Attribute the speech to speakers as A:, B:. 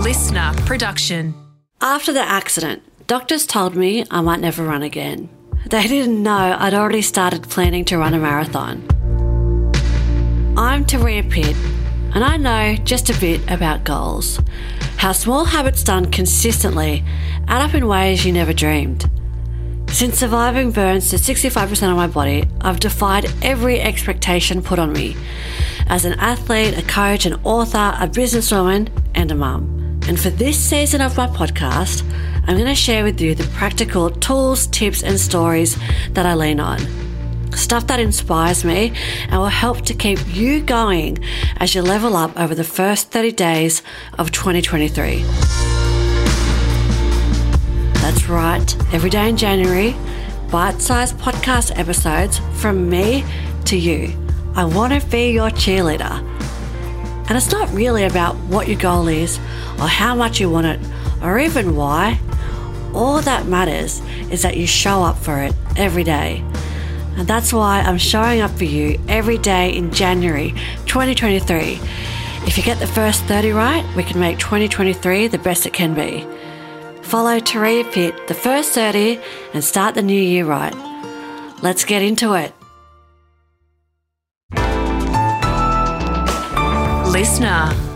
A: listener production.
B: After the accident, doctors told me I might never run again. They didn't know I'd already started planning to run a marathon. I'm Turia Pitt, and I know just a bit about goals. How small habits done consistently add up in ways you never dreamed. Since surviving burns to 65% of my body, I've defied every expectation put on me as an athlete, a coach, an author, a businesswoman, and a mum. And for this season of my podcast, I'm going to share with you the practical tools, tips, and stories that I lean on. Stuff that inspires me and will help to keep you going as you level up over the first 30 days of 2023. That's right, every day in January, bite sized podcast episodes from me to you. I want to be your cheerleader. And it's not really about what your goal is or how much you want it or even why. All that matters is that you show up for it every day. And that's why I'm showing up for you every day in January 2023. If you get the first 30 right, we can make 2023 the best it can be. Follow Turia Pitt, the first 30, and start the new year right. Let's get into it.
A: Listener.